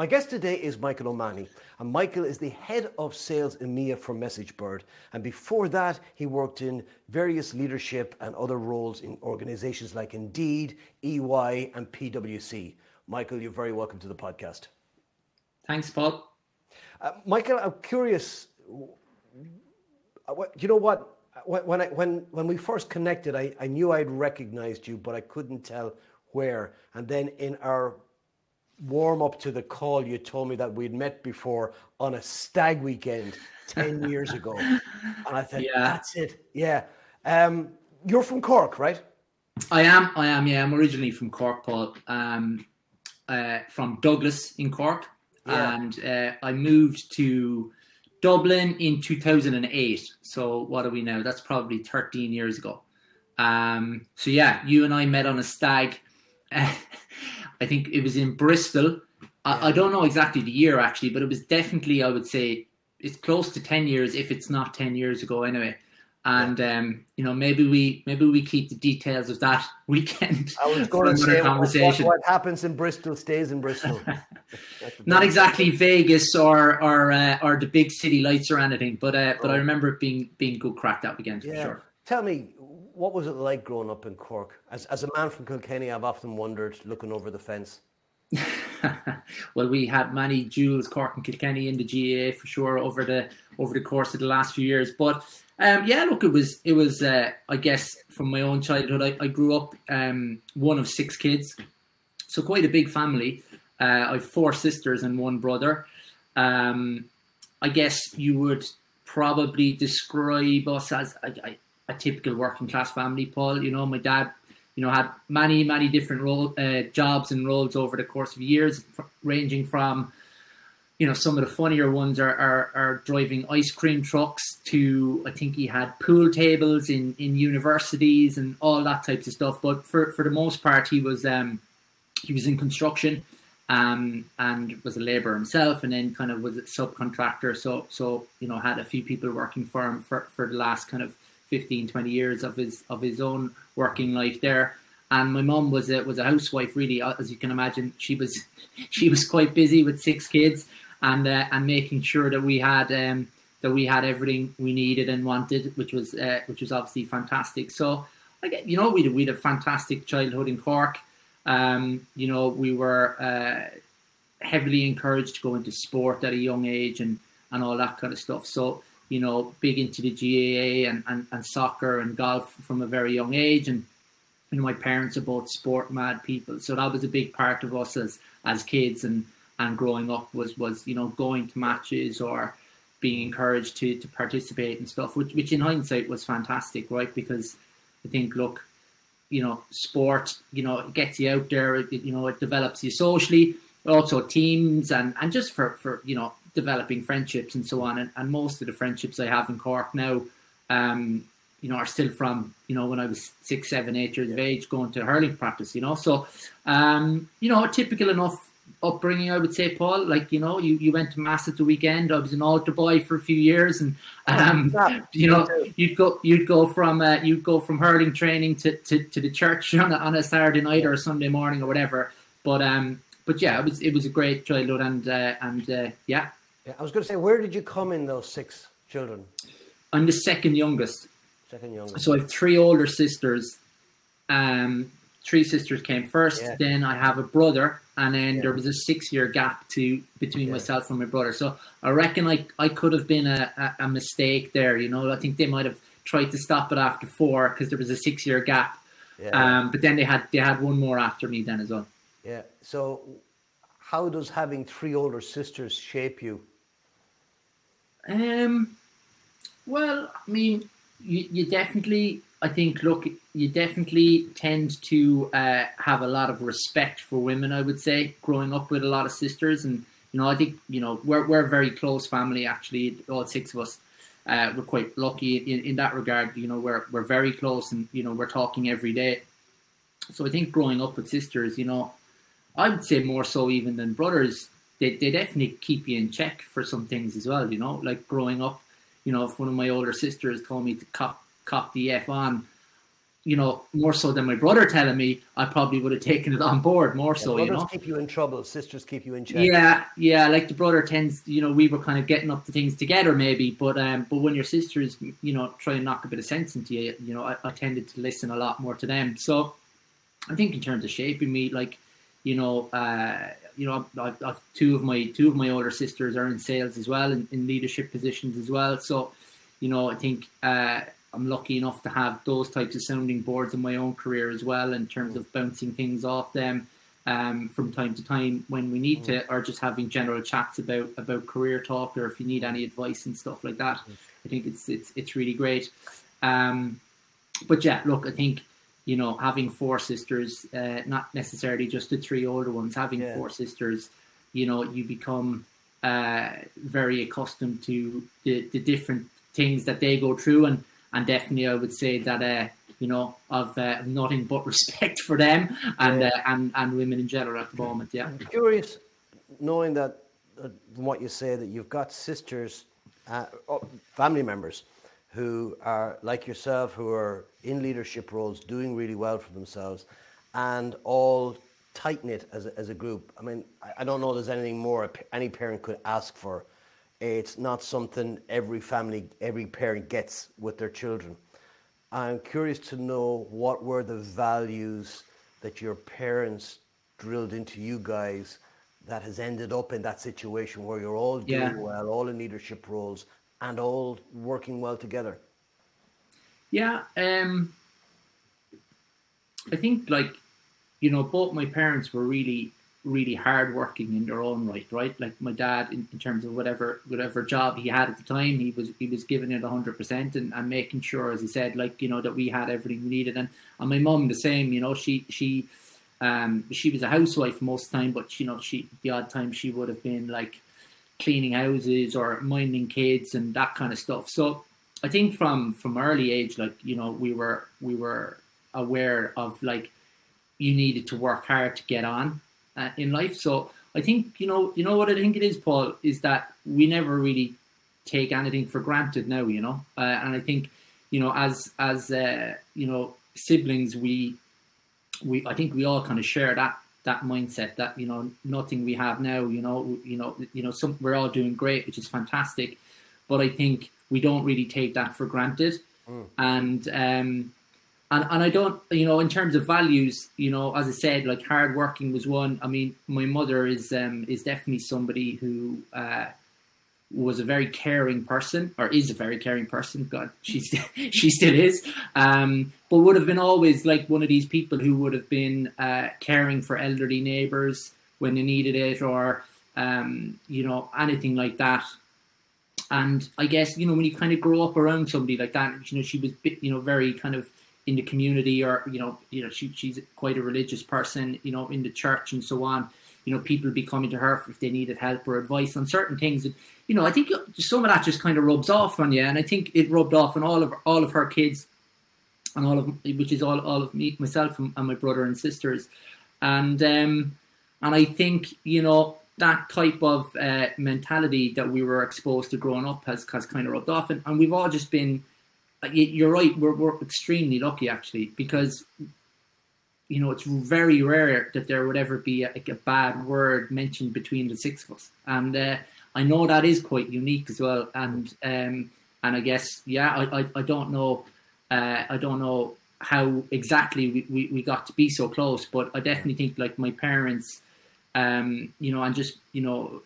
My guest today is Michael O'Mahony, and Michael is the head of sales EMEA for MessageBird. And before that, he worked in various leadership and other roles in organizations like Indeed, EY, and PwC. Michael, you're very welcome to the podcast. Thanks, Paul. Uh, Michael, I'm curious. Uh, you know what? When I, when when we first connected, I, I knew I'd recognized you, but I couldn't tell where. And then in our warm up to the call, you told me that we'd met before on a stag weekend 10 years ago. And I thought, yeah. that's it. Yeah. Um, you're from Cork, right? I am. I am. Yeah. I'm originally from Cork, Paul. Um, uh, from Douglas in Cork. Yeah. And uh, I moved to Dublin in 2008. So what are we now? That's probably 13 years ago. Um, so yeah, you and I met on a stag. I think it was in Bristol. I, I, don't know exactly the year actually, but it was definitely I would say it's close to ten years, if it's not ten years ago anyway. And um, you know, maybe we maybe we keep the details of that weekend. I was going to say conversation. What, what, happens in Bristol stays in Bristol. not exactly Vegas or or uh, or the big city lights or anything, but uh, but I oh. remember it being being good crack that weekend yeah. for sure. Tell me, what was it like growing up in Cork? As, as a man from Kilkenny, I've often wondered, looking over the fence. well, we had many duels, Cork and Kilkenny in the GAA for sure over the over the course of the last few years. But um, yeah, look, it was it was uh, I guess from my own childhood. I, I grew up um, one of six kids, so quite a big family. Uh, I have four sisters and one brother. Um, I guess you would probably describe us as I, I, a typical working class family, Paul. You know, my dad, you know, had many, many different role, uh, jobs and roles over the course of years, ranging from, you know, some of the funnier ones are, are, are driving ice cream trucks to, I think he had pool tables in, in universities and all that types of stuff. But for, for the most part, he was, um, he was in construction. Um, and was a labourer himself, and then kind of was a subcontractor. So, so you know, had a few people working for him for, for the last kind of 15, 20 years of his of his own working life there. And my mum was a was a housewife, really, uh, as you can imagine. She was she was quite busy with six kids and uh, and making sure that we had um, that we had everything we needed and wanted, which was uh, which was obviously fantastic. So, I you know, we we had a fantastic childhood in Cork. Um, you know, we were uh, heavily encouraged to go into sport at a young age and and all that kind of stuff. So you know, big into the GAA and, and, and soccer and golf from a very young age. And, know, my parents are both sport mad people. So that was a big part of us as, as kids and, and growing up was, was, you know, going to matches or being encouraged to, to participate and stuff, which, which in hindsight was fantastic, right? Because I think, look, you know, sport, you know, it gets you out there, it, you know, it develops you socially, also teams and, and just for, for, you know, developing friendships and so on. And, and most of the friendships I have in Cork now, um, you know, are still from, you know, when I was six, seven, eight years of age going to hurling practice, you know. So, um, you know, typical enough upbringing, I would say, Paul. Like, you know, you, you went to mass at the weekend. I was an altar boy for a few years, and um, you know, you'd go you'd go from uh, you'd go from hurling training to, to, to the church on a, on a Saturday night or a Sunday morning or whatever. But um, but yeah, it was it was a great childhood, and uh, and uh, yeah, yeah, I was going to say, where did you come in those six children? I'm the second youngest. Second youngest. So I have three older sisters. Um, three sisters came first. Yeah. Then I have a brother, and then yeah. there was a six-year gap to between yeah. myself and my brother. So I reckon I I could have been a, a, a mistake there. You know, I think they might have tried to stop it after four because there was a six-year gap. Um, but then they had they had one more after me then as well. Yeah. So how does having three older sisters shape you? Um, well, I mean, you, you definitely, I think, look, you definitely tend to uh, have a lot of respect for women. I would say, growing up with a lot of sisters, and you know, I think you know we're we're a very close family. Actually, all six of us. Uh, we're quite lucky in, in that regard. You know, we're we're very close, and you know, we're talking every day. So I think growing up with sisters, you know, I would say more so even than brothers, they, they definitely keep you in check for some things as well, you know, like growing up, you know, if one of my older sisters told me to cop, cop the F on, you know, more so than my brother telling me, I probably would have taken it on board more so. Brothers you know, keep you in trouble. Sisters keep you in check. yeah, yeah. Like the brother tends, you know, we were kind of getting up to things together, maybe. But um, but when your sisters, you know, try and knock a bit of sense into you, you know, I, I tended to listen a lot more to them. So I think in terms of shaping me, like, you know, uh, you know, I've, I've two of my two of my older sisters are in sales as well, in, in leadership positions as well. So, you know, I think. Uh, I'm lucky enough to have those types of sounding boards in my own career as well, in terms of bouncing things off them um, from time to time when we need to, or just having general chats about about career talk, or if you need any advice and stuff like that. I think it's it's it's really great. Um, but yeah, look, I think you know having four sisters, uh, not necessarily just the three older ones, having Yeah. four sisters, you know, you become uh, very accustomed to the, the different things that they go through and and definitely I would say that uh, you know of uh, nothing but respect for them and Yeah. uh, and and women in general at the moment. Yeah, I'm curious, knowing that uh, from what you say that you've got sisters, uh, family members, who are like yourself, who are in leadership roles, doing really well for themselves, and all tight knit as a, as a group. I mean, I, I don't know there's anything more any parent could ask for. It's not something every family, every parent gets with their children. I'm curious to know what were the values that your parents drilled into you guys that has ended up in that situation where you're all doing Yeah. well, all in leadership roles, and all working well together. yeah. Um, I think like you know both my parents were really really hardworking in their own right, right? Like my dad, in, in terms of whatever whatever job he had at the time, he was he was giving it hundred percent and, and making sure, as he said, like you know that we had everything we needed. And and my mum the same, you know, she she um she was a housewife most time, but you know she the odd time she would have been like cleaning houses or minding kids and that kind of stuff. So I think from from early age, like you know, we were we were aware of like you needed to work hard to get on uh, in life. So I think you know you know what I think it is, Paul, is that we never really take anything for granted now. You know, uh, and I think you know as as uh, you know siblings, we we I think we all kind of share that that mindset that you know nothing we have now. You know, you know, you know, some we're all doing great, which is fantastic, but I think we don't really take that for granted, and um, and and I don't, you know, in terms of values, you know, as I said, like hard working was one. I mean, my mother is um is definitely somebody who uh was a very caring person, or is a very caring person. God, she's she still is, um, but would have been always like one of these people who would have been uh, caring for elderly neighbours when they needed it, or um, you know anything like that. And I guess you know when you kind of grow up around somebody like that, you know she was you know very kind of in the community, or you know you know she, she's quite a religious person, you know in the church and so on. You know people be coming to her if they needed help or advice on certain things. And, you know I think some of that just kind of rubs off on you, and I think it rubbed off on all of all of her kids, and all of which is all all of me myself and, and my brother and sisters, and um, and I think you know that type of uh, mentality that we were exposed to growing up has has kind of rubbed off, and, and we've all just been. uh, You're right. We're we're extremely lucky actually because you know it's very rare that there would ever be a, like a bad word mentioned between the six of us, and uh, I know that is quite unique as well. And um, and I guess yeah, I I, I don't know, uh, I don't know how exactly we, we, we got to be so close, but I definitely think like my parents, um, you know, and just you know,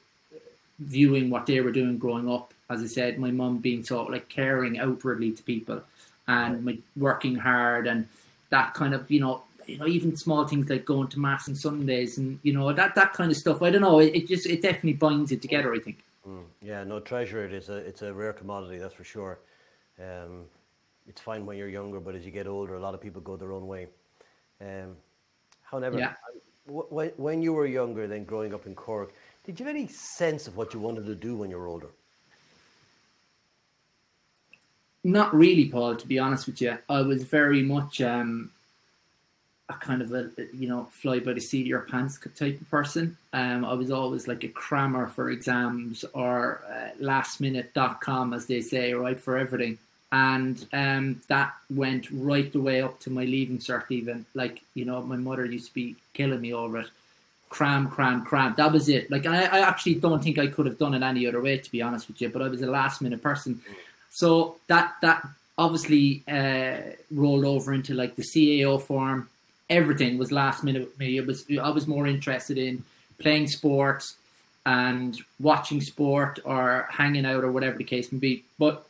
viewing what they were doing growing up. As I said, my mum being so like caring outwardly to people, and my working hard, and that kind of you know, you know, even small things like going to mass on Sundays, and you know that that kind of stuff. I don't know. It, it just it definitely binds it together. I think. Yeah, no treasure. It is a it's a rare commodity, that's for sure. Um, it's fine when you're younger, but as you get older, a lot of people go their own way. Um, however, Yeah. when when you were younger, then growing up in Cork, did you have any sense of what you wanted to do when you were older? Not really, Paul. To be honest with you, I was very much um, a kind of a you know fly by the seat of your pants type of person. Um, I was always like a crammer for exams or uh, lastminute.com as they say, right for everything. and um, that went right the way up to my leaving cert. Even like you know, my mother used to be killing me over it. Cram, cram, cram. That was it. Like I, I actually don't think I could have done it any other way, to be honest with you. But I was a last minute person, so that that obviously uh, rolled over into like the CAO form. Everything was last minute with me. It was I was more interested in playing sports and watching sport or hanging out or whatever the case may be. But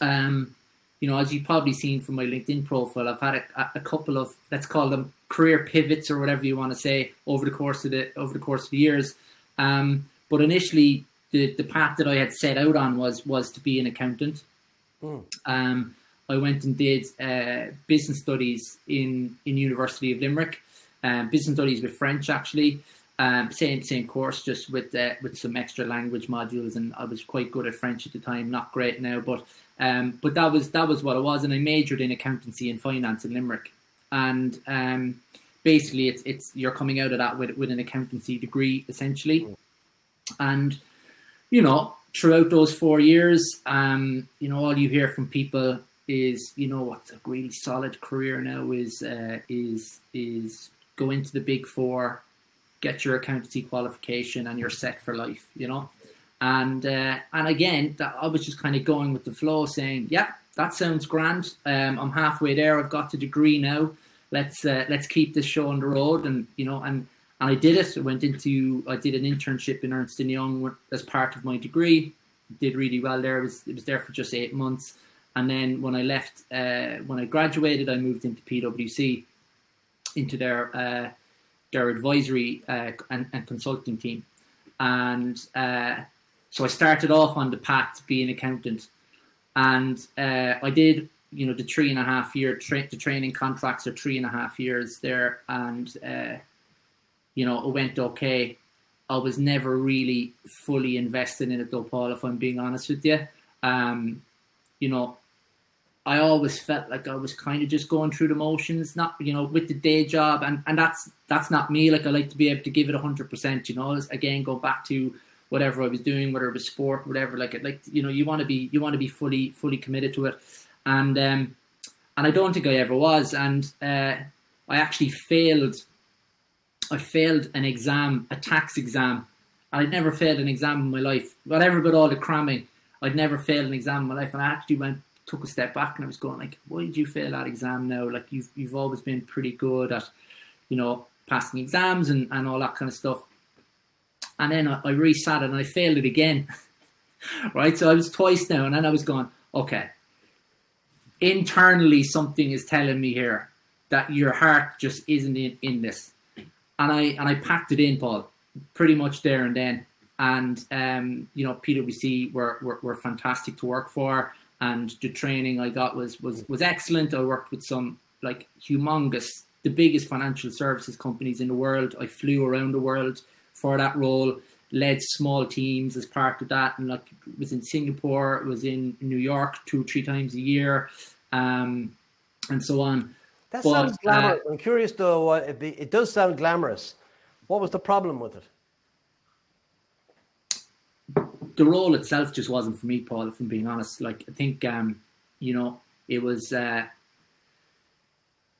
um, you know, as you've probably seen from my LinkedIn profile, I've had a, a, couple of let's call them career pivots or whatever you want to say over the course of the over the course of the years. Um, but initially, the the path that I had set out on was was to be an accountant. Mm. Um, I went and did uh, business studies in in University of Limerick, um, business studies with French actually. Um, same same course, just with uh, with some extra language modules, and I was quite good at French at the time. Not great now, but um, but that was that was what it was, and I majored in accountancy and finance in Limerick, and um, basically it's it's you're coming out of that with with an accountancy degree essentially, and you know throughout those four years, um, you know all you hear from people is you know what's a really solid career now is uh, is is go into the big four get your accountancy qualification and you're set for life, you know. And uh, and again, that, I was just kind of going with the flow, saying, "Yeah, that sounds grand. Um, I'm halfway there. I've got the degree now. Let's uh, let's keep this show on the road." And you know, and and I did it. I went into I did an internship in Ernst and Young as part of my degree. Did really well there. It was it was there for just eight months, and then when I left, uh, when I graduated, I moved into PwC, into their uh, their advisory uh, and, and, consulting team. And uh, so I started off on the path to be an accountant. And uh, I did, you know, the three and a half year, tra- the training contracts are three and a half years there. And, uh, you know, it went okay. I was never really fully invested in it though, Paul, if I'm being honest with you. Um, you know, I always felt like I was kind of just going through the motions, not you know, with the day job, and and that's that's not me. Like I like to be able to give it hundred percent. You know, again, go back to whatever I was doing, whether it was sport, whatever. Like it, like you know, you want to be you want to be fully fully committed to it, and um, and I don't think I ever was, and uh, I actually failed. I failed an exam, a tax exam. I'd never failed an exam in my life, whatever but all the cramming. I'd never failed an exam in my life, and I actually went took a step back and I was going like, why did you fail that exam now? Like you've you've always been pretty good at, you know, passing exams and, and all that kind of stuff. And then I, I resat it and I failed it again. right? So I was twice now and then I was going, okay, internally something is telling me here that your heart just isn't in, in this. And I and I packed it in, Paul, pretty much there and then. And um, you know, PwC were, were, were fantastic to work for and the training I got was was was excellent. I worked with some like humongous, the biggest financial services companies in the world. I flew around the world for that role, led small teams as part of that, and like was in Singapore, was in New York two three times a year, um, and so on. That but, sounds glamorous. Uh, I'm curious though. It, be, it does sound glamorous. What was the problem with it? The role itself just wasn't for me, Paul. If I'm being honest, like I think um, you know it was uh,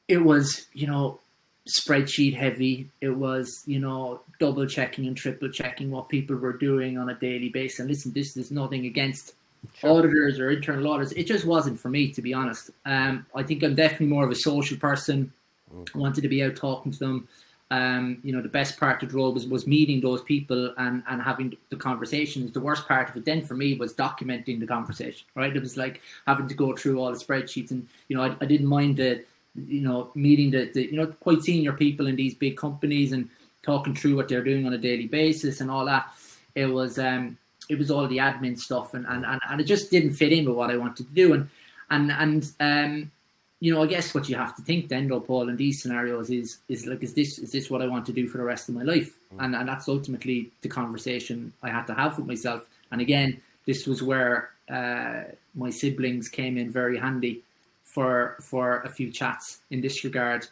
it was you know spreadsheet heavy. It was you know double checking and triple checking what people were doing on a daily basis. And listen, this is nothing against sure. auditors or internal auditors. It just wasn't for me, to be honest. Um, I think I'm definitely more of a social person. Mm. I wanted to be out talking to them um, you know, the best part of the role was, was meeting those people and, and having the conversations. The worst part of it then for me was documenting the conversation, right? It was like having to go through all the spreadsheets and, you know, I, I didn't mind the, you know, meeting the, the, you know, quite senior people in these big companies and talking through what they're doing on a daily basis and all that. It was, um, it was all the admin stuff and, and, and, and it just didn't fit in with what I wanted to do. And, and, and, um, you know, I guess what you have to think then, though, Paul, in these scenarios is is like, is this is this what I want to do for the rest of my life? Mm. And and that's ultimately the conversation I had to have with myself. And again, this was where uh, my siblings came in very handy for for a few chats in this regard.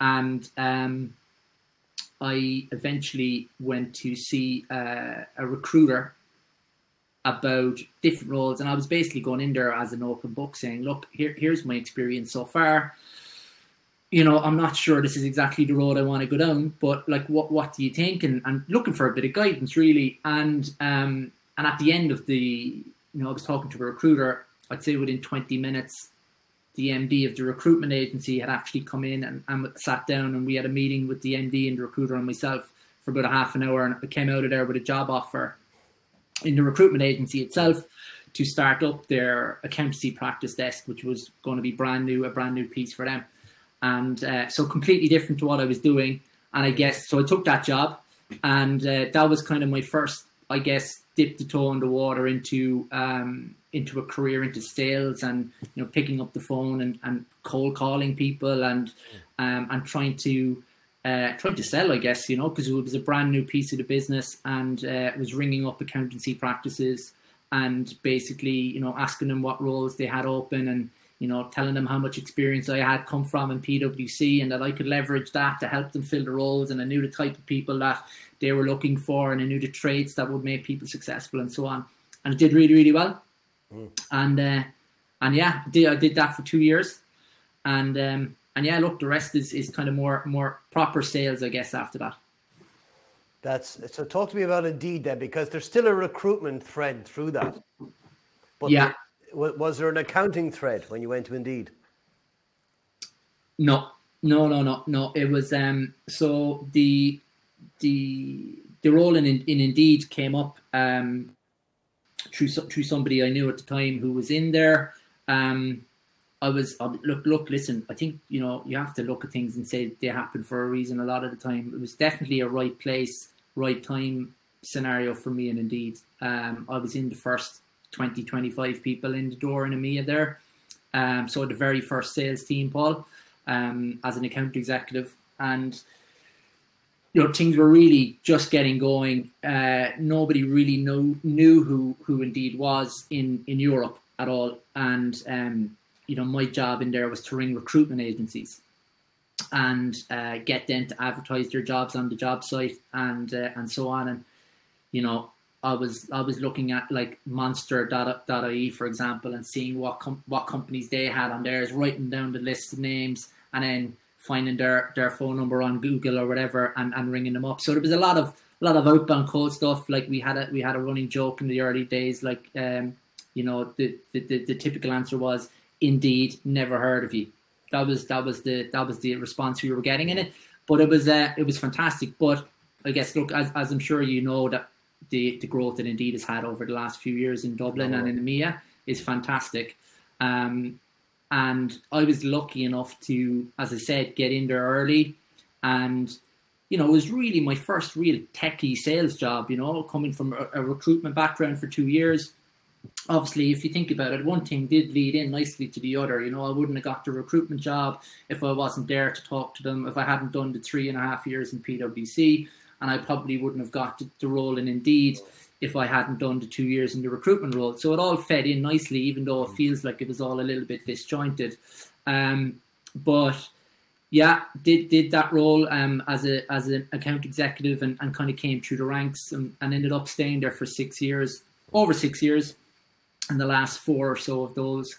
And um, I eventually went to see uh, a recruiter about different roles, and I was basically going in there as an open book, saying, "Look, here, here's my experience so far. You know, I'm not sure this is exactly the road I want to go down, but like, what what do you think?" And, and looking for a bit of guidance, really. And um, and at the end of the, you know, I was talking to a recruiter. I'd say within 20 minutes, the MD of the recruitment agency had actually come in and, and sat down, and we had a meeting with the MD and the recruiter and myself for about a half an hour, and I came out of there with a job offer in the recruitment agency itself to start up their accountancy practice desk, which was going to be brand new, a brand new piece for them. And uh, so completely different to what I was doing. And I guess, so I took that job and uh, that was kind of my first, I guess, dip the toe in the water into, um, into a career into sales and, you know, picking up the phone and, and cold calling people and, um, and trying to, uh, trying to sell, I guess, you know, because it was a brand new piece of the business and uh, was ringing up accountancy practices and basically, you know, asking them what roles they had open and, you know, telling them how much experience I had come from in PwC and that I could leverage that to help them fill the roles. And I knew the type of people that they were looking for and I knew the traits that would make people successful and so on. And it did really, really well. Mm. And, uh, and yeah, I did, I did that for two years. And, um, and yeah, look, the rest is, is kind of more more proper sales, I guess, after that. That's so. Talk to me about Indeed then, because there's still a recruitment thread through that. But yeah, was there an accounting thread when you went to Indeed? No, no, no, no, no. It was um. So the the the role in in Indeed came up um through through somebody I knew at the time who was in there. Um, I was look look listen. I think you know you have to look at things and say they happen for a reason. A lot of the time, it was definitely a right place, right time scenario for me. And indeed, um, I was in the first 20, 25 people in the door in EMEA there. Um, so the very first sales team, Paul, um, as an account executive, and you know things were really just getting going. Uh, nobody really know, knew who who indeed was in in Europe at all, and um, you know, my job in there was to ring recruitment agencies and uh, get them to advertise their jobs on the job site and uh, and so on. And you know, I was I was looking at like Monster.ie for example, and seeing what com- what companies they had on theirs, writing down the list of names, and then finding their their phone number on Google or whatever, and, and ringing them up. So there was a lot of a lot of outbound cold stuff. Like we had a we had a running joke in the early days, like um, you know, the, the the, the typical answer was indeed never heard of you. That was that was the that was the response we were getting in it. But it was uh, it was fantastic. But I guess look, as, as I'm sure you know that the the growth that Indeed has had over the last few years in Dublin oh. and in EMEA is fantastic. Um, and I was lucky enough to, as I said, get in there early, and you know it was really my first real techie sales job. You know, coming from a, a recruitment background for two years obviously, if you think about it, one thing did lead in nicely to the other. You know, I wouldn't have got the recruitment job if I wasn't there to talk to them, if I hadn't done the three and a half years in PwC, and I probably wouldn't have got the role in Indeed if I hadn't done the two years in the recruitment role. So it all fed in nicely, even though it feels like it was all a little bit disjointed. Um, but yeah, did did that role um, as a as an account executive and, and kind of came through the ranks and, and ended up staying there for six years, over six years and the last four or so of those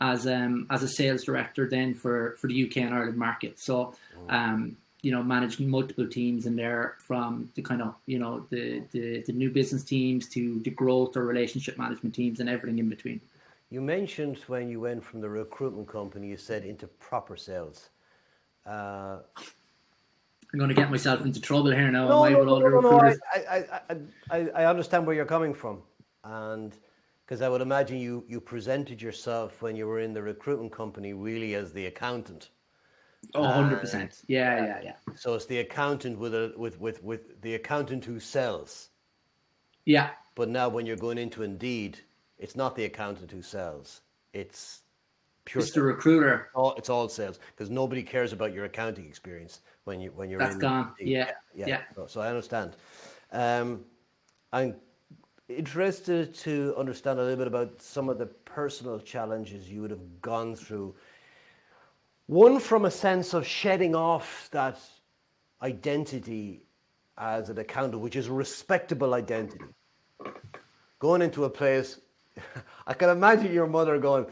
as um, as a sales director then for for the UK and Ireland market. So um, you know managing multiple teams in there from the kind of you know the, the the new business teams to the growth or relationship management teams and everything in between. You mentioned when you went from the recruitment company, you said into proper sales. Uh, I'm going to get myself into trouble here now. No, no, no, no, no, I, I, I, I understand where you're coming from, and because I would imagine you, you presented yourself when you were in the recruitment company really as the accountant. Oh, 100%. yeah, yeah, yeah. So it's the accountant with a with, with, with the accountant who sells. Yeah. But now when you're going into Indeed, it's not the accountant who sells. It's pure It's the recruiter. It's all, it's all sales because nobody cares about your accounting experience when you when you're That's in gone. Yeah. Yeah. yeah. So, so, I understand. Um, I'm interested to understand a little bit about some of the personal challenges you would have gone through. One from a sense of shedding off that identity as an accountant, which is a respectable identity. going into a place. I can imagine your mother going,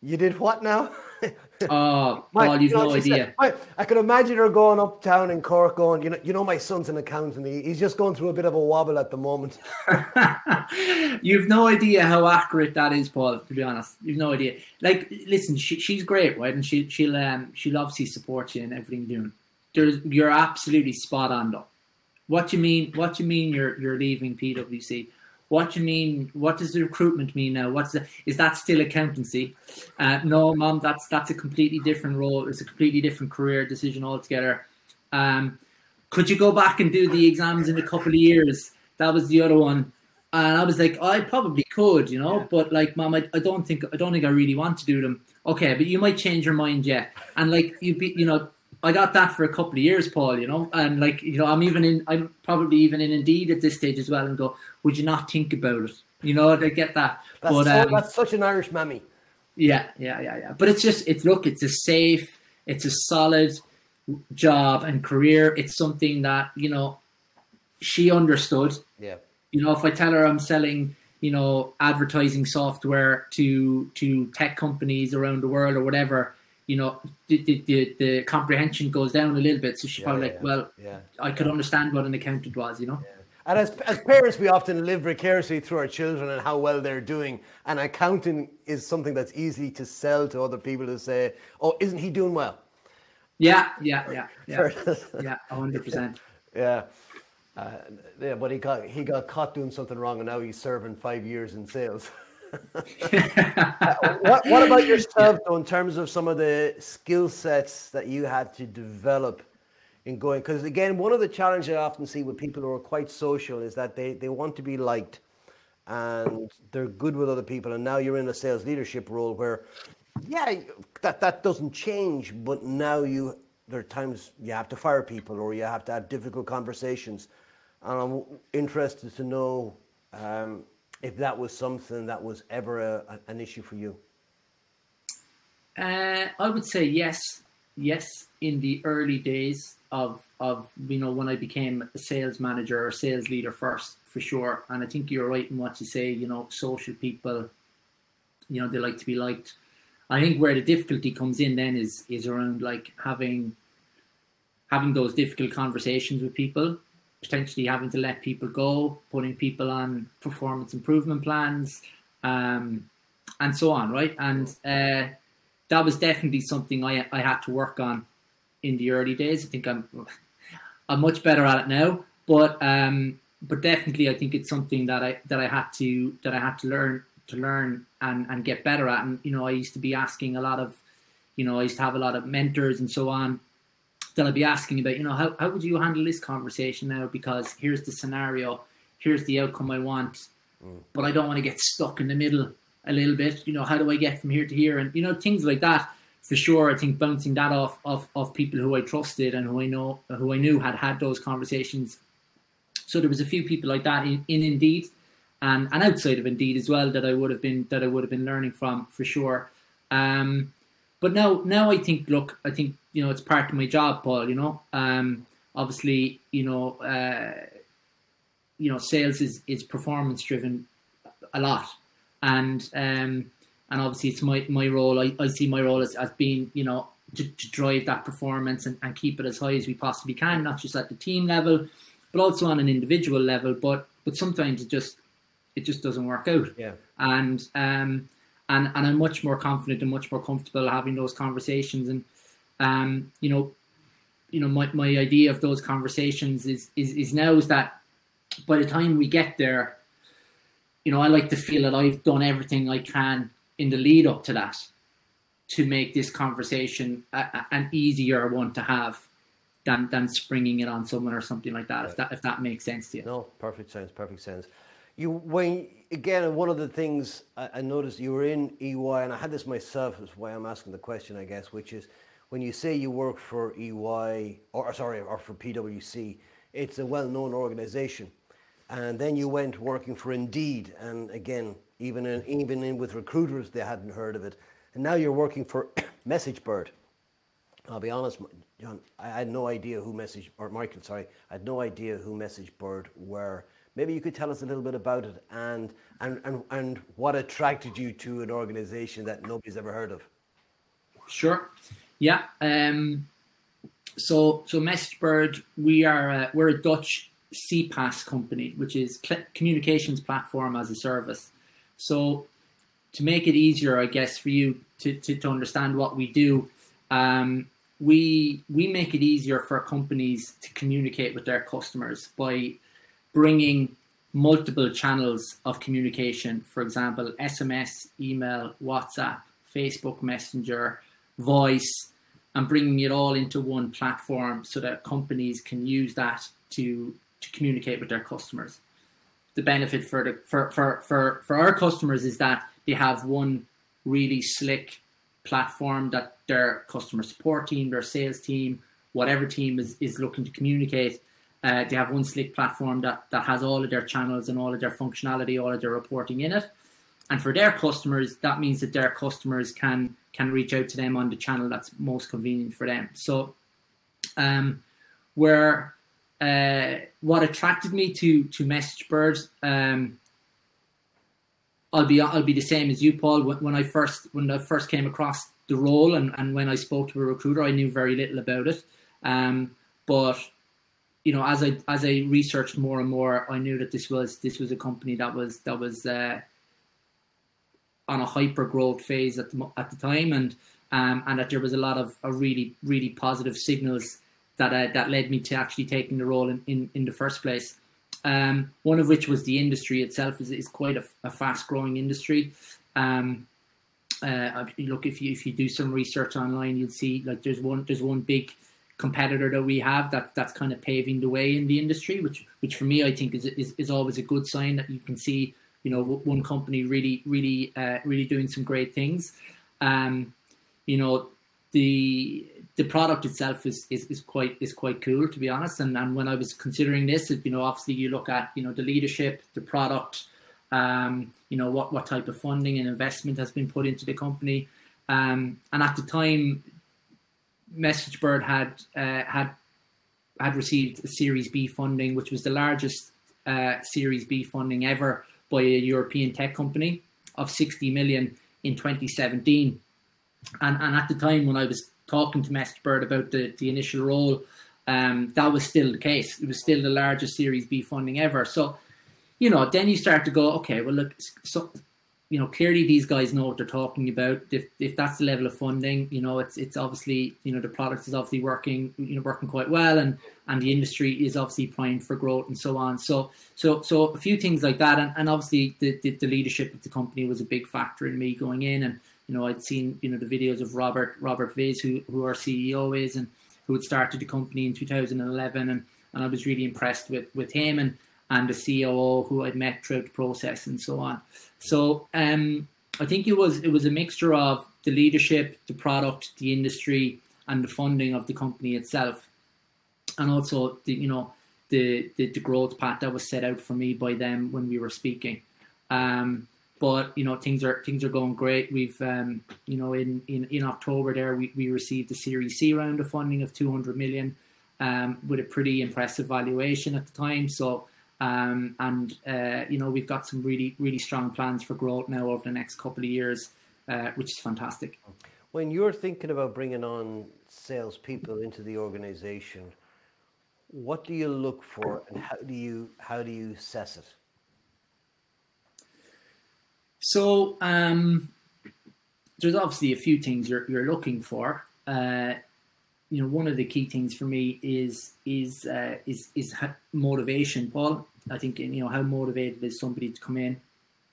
"You did what now?" Oh, Paul, you've you know no idea. said? I, I can imagine her going uptown in Cork, going, "You know, you know, my son's an accountant. He, he's just going through a bit of a wobble at the moment." You've no idea how accurate that is, Paul. To be honest, you've no idea. Like, listen, she, she's great, right? And she, she'll um, she'll obviously support you in everything you're doing. There's, you're absolutely spot on, though. What you mean? What you mean? You're you're leaving PwC? What do you mean? What does the recruitment mean now? What's the, is that still accountancy? Uh, no, mom, that's that's a completely different role. It's a completely different career decision altogether. Um, could you go back and do the exams in a couple of years? That was the other one. And I was like, I probably could, you know, Yeah. but like, mom, I, I don't think I don't think I really want to do them. Okay, but you might change your mind yet. And like, you be, you know, I got that for a couple of years, Paul, you know, and like, you know, I'm even in, I'm probably even in Indeed at this stage as well, and go, would you not think about it? You know, I get that. That's, but so, um, that's such an Irish mammy. yeah, yeah, yeah, yeah. But it's just it's look, it's a safe, it's a solid job and career. It's something that you know she understood. Yeah, You know, if I tell her I'm selling, you know, advertising software to to tech companies around the world or whatever, you know, the the, the, the comprehension goes down a little bit. So she's Yeah, probably yeah, like, well, yeah. I could understand what an accountant was, you know. And as, as parents, we often live vicariously through our children and how well they're doing. And accounting is something that's easy to sell to other people to say, "Oh, isn't he doing well?" Yeah, yeah, yeah, yeah, yeah, hundred percent. Yeah. Uh, yeah, but he got he got caught doing something wrong, and now he's serving five years in sales. what, what about yourself, though, in terms of some of the skill sets that you had to develop in going? Because again, one of the challenges I often see with people who are quite social is that they, they want to be liked, and they're good with other people. And now you're in a sales leadership role where, yeah, that that doesn't change, but now you there are times you have to fire people or you have to have difficult conversations. And I'm interested to know um, if that was something that was ever a, an issue for you. Uh, I would say yes, yes. In the early days of of you know when I became a sales manager or sales leader first, for sure. And I think you're right in what you say. You know, social people, you know, they like to be liked. I think where the difficulty comes in then is is around like having having those difficult conversations with people, potentially having to let people go, putting people on performance improvement plans, um, and so on, right? And uh, that was definitely something I I had to work on in the early days. I think I'm I'm much better at it now, but um, but definitely I think it's something that I that I had to that I had to learn to learn and and get better at. And you know, I used to be asking a lot of, you know, I used to have a lot of mentors and so on that I'd be asking about, you know, how, how would you handle this conversation now? Because here's the scenario, here's the outcome I want, but I don't want to get stuck in the middle a little bit. You know, how do I get from here to here? And you know, things like that. For sure, I think bouncing that off of, of people who I trusted and who I know who I knew had had those conversations. So there was a few people like that in, in Indeed, and and outside of Indeed as well that I would have been that I would have been learning from for sure. Um, but now now I think look, I think you know it's part of my job, Paul. You know, um, obviously you know uh, you know sales is is performance driven a lot, and um, and obviously it's my my role. I, I see my role as, as being you know to, to drive that performance and, and keep it as high as we possibly can, not just at the team level, but also on an individual level. But but sometimes it just it just doesn't work out Yeah. and um, and and I'm much more confident and much more comfortable having those conversations. And um, you know, you know, my, my idea of those conversations is is is now is that by the time we get there, you know, I like to feel that I've done everything I can in the lead up to that to make this conversation a, a- an easier one to have than than springing it on someone or something like that. If that if that makes sense to you. No, perfect sense, perfect sense. You when again one of the things I, I noticed you were in EY, and I had this myself. Is why I'm asking the question, I guess, which is when you say you work for EY or sorry, or for PwC, it's a well-known organisation, and then you went working for Indeed, and again, even in, even in with recruiters, they hadn't heard of it, and now you're working for MessageBird. I'll be honest, John. I had no idea who Message or Michael. Sorry, I had no idea who MessageBird were. Maybe you could tell us a little bit about it and and and, and what attracted you to an organization that nobody's ever heard of. Sure. Yeah. Um, so so MessageBird, we are a, we're a Dutch CPaaS company, which is communications platform as a service. So to make it easier, I guess, for you to, to, to understand what we do, um, we we make it easier for companies to communicate with their customers by bringing multiple channels of communication. For example, SMS, email, WhatsApp, Facebook Messenger, voice, and bringing it all into one platform so that companies can use that to to communicate with their customers. The benefit for the for for for, for our customers is that they have one really slick platform that their customer support team, their sales team, whatever team is, is looking to communicate, uh, they have one slick platform that, that has all of their channels and all of their functionality, all of their reporting in it. And for their customers, that means that their customers can can reach out to them on the channel that's most convenient for them. So, um, where uh, what attracted me to to MessageBird, um, I'll be I'll be the same as you, Paul. When, when I first when I first came across the role and, and when I spoke to a recruiter, I knew very little about it. Um, but you know, as I as I researched more and more, I knew that this was this was a company that was that was uh, on a hyper growth phase at the at the time, and um, and that there was a lot of a really really positive signals that uh, that led me to actually taking the role in in, in the first place. Um, one of which was the industry itself is, is quite a, a fast growing industry. Um, uh, look, if you if you do some research online, you'll see like there's one there's one big competitor that we have that that's kind of paving the way in the industry, which which for me I think is is, is always a good sign that you can see you know one company really really uh, really doing some great things. Um, you know the the product itself is, is, is quite is quite cool to be honest. And and when I was considering this, you know, obviously you look at you know the leadership, the product, um, you know what what type of funding and investment has been put into the company. Um, and at the time, MessageBird had uh, had had received Series B funding, which was the largest uh, Series B funding ever by a European tech company of 60 million in 2017. And, and at the time when I was talking to MessageBird about the, the initial role, um, that was still the case. It was still the largest Series B funding ever. So, you know, then you start to go, okay, well, look, so, you know, clearly these guys know what they're talking about. If if that's the level of funding, you know, it's it's obviously, you know, the product is obviously working, you know, working quite well, and and the industry is obviously primed for growth and so on. So so so a few things like that, and, and obviously the, the, the leadership of the company was a big factor in me going in, and you know, I'd seen you know the videos of Robert Robert Vis, who who our CEO is, and who had started the company in 2011, and and I was really impressed with with him and and the COO who I'd met throughout the process and so on. So um, I think it was it was a mixture of the leadership, the product, the industry, and the funding of the company itself, and also the you know the the, the growth path that was set out for me by them when we were speaking. Um, but you know things are things are going great. We've um, you know in, in, in October there we, we received the Series C round of funding of 200 million um, with a pretty impressive valuation at the time. So um, and uh, you know we've got some really really strong plans for growth now over the next couple of years, uh, which is fantastic. When you're thinking about bringing on salespeople into the organization, what do you look for, and how do you how do you assess it? So um, there's obviously a few things you're, you're looking for. Uh, you know, one of the key things for me is is uh, is is motivation, Paul. I think you know how motivated is somebody to come in.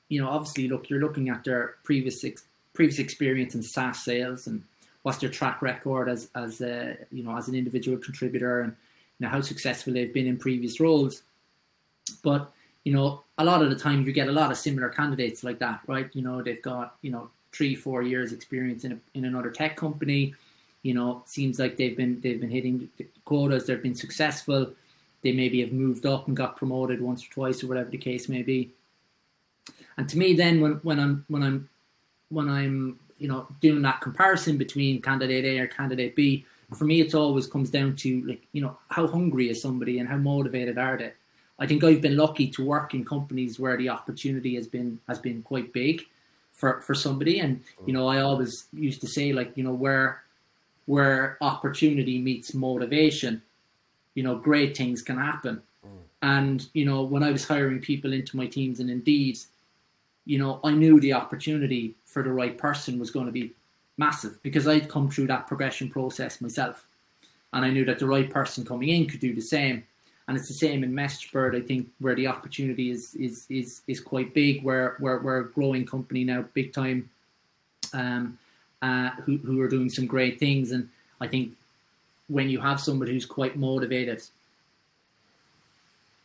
You know, obviously, look, you're looking at their previous ex- previous experience in SaaS sales and what's their track record as as a, you know as an individual contributor and you know how successful they've been in previous roles. But you know, a lot of the time you get a lot of similar candidates like that, right? You know, they've got, you know, three, four years experience in, a, in another tech company. You know, seems like they've been they've been hitting quotas. They've been successful. They maybe have moved up and got promoted once or twice, or whatever the case may be. And to me, then when when I'm when I'm when I'm you know doing that comparison between candidate A or candidate B, for me, it always comes down to like you know how hungry is somebody and how motivated are they I think I've been lucky to work in companies where the opportunity has been has been quite big for for somebody. And you mm. know, I always used to say like, you know, where where opportunity meets motivation, you know, great things can happen. And you know, when I was hiring people into my teams and Indeed, you know, I knew the opportunity for the right person was going to be massive because I'd come through that progression process myself. And I knew that the right person coming in could do the same. And it's the same in MessageBird, I think, where the opportunity is is is is quite big, where where we're a growing company now, big time, um, uh, who who are doing some great things. And I think when you have somebody who's quite motivated,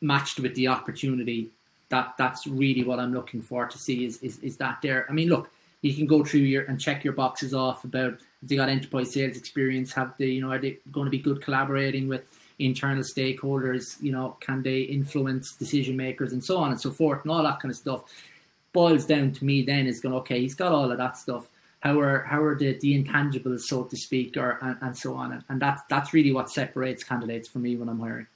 matched with the opportunity, that that's really what I'm looking for to see is is, is that there. I mean, look, you can go through your and check your boxes off about if they got enterprise sales experience, have they, you know, are they going to be good collaborating with internal stakeholders, you know, can they influence decision makers and so on and so forth and all that kind of stuff. Boils down to me then is going, okay, he's got all of that stuff. How are how are the, the intangibles, so to speak, or and, and so on, and that's that's really what separates candidates for me when I'm hiring.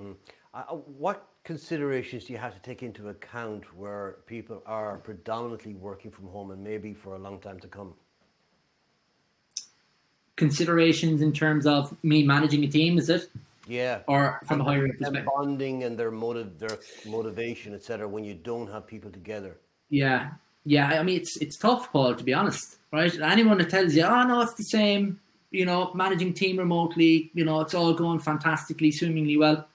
Mm. Uh, what considerations do you have to take into account where people are predominantly working from home and maybe for a long time to come? Considerations in terms of me managing a team, is it? Yeah. Or from a hiring perspective. Bonding and their motive, their motivation, etc. When you don't have people together. Yeah, yeah. I mean, it's it's tough, Paul. To be honest, right? Anyone that tells you, "Oh no, it's the same," you know, managing team remotely, you know, it's all going fantastically, swimmingly well.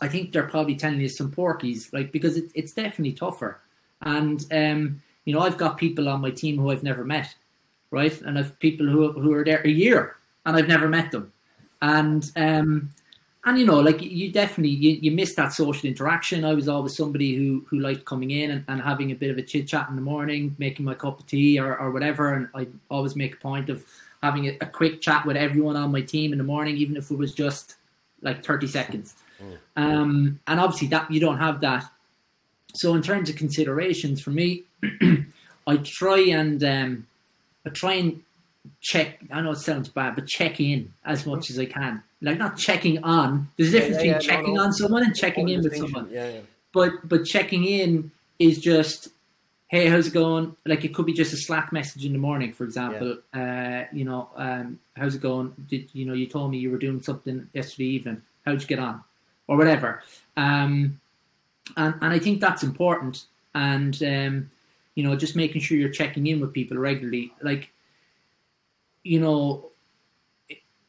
I think they're probably telling you some porkies, like because it, it's definitely tougher. And um, you know, I've got people on my team who I've never met, right? And I've people who who are there a year and I've never met them. And um, and you know, like you definitely you, you miss that social interaction. I was always somebody who who liked coming in and, and having a bit of a chit chat in the morning, making my cup of tea or, or whatever. And I always make a point of having a, a, quick chat with everyone on my team in the morning, even if it was just like 30 seconds. Mm. Um, and obviously that you don't have that. So in terms of considerations for me, I try and um, I try and check. I know it sounds bad, but check in as much as I can. Like not checking on. There's a difference yeah, yeah, between yeah, checking on someone and checking in with someone. Yeah, But but checking in is just, hey, how's it going? Like it could be just a Slack message in the morning, for example. Uh, you know, um, how's it going? Did you know you told me you were doing something yesterday evening? How'd you get on? Or whatever. Um, and and I think that's important. And um, you know, just making sure you're checking in with people regularly. Like you know,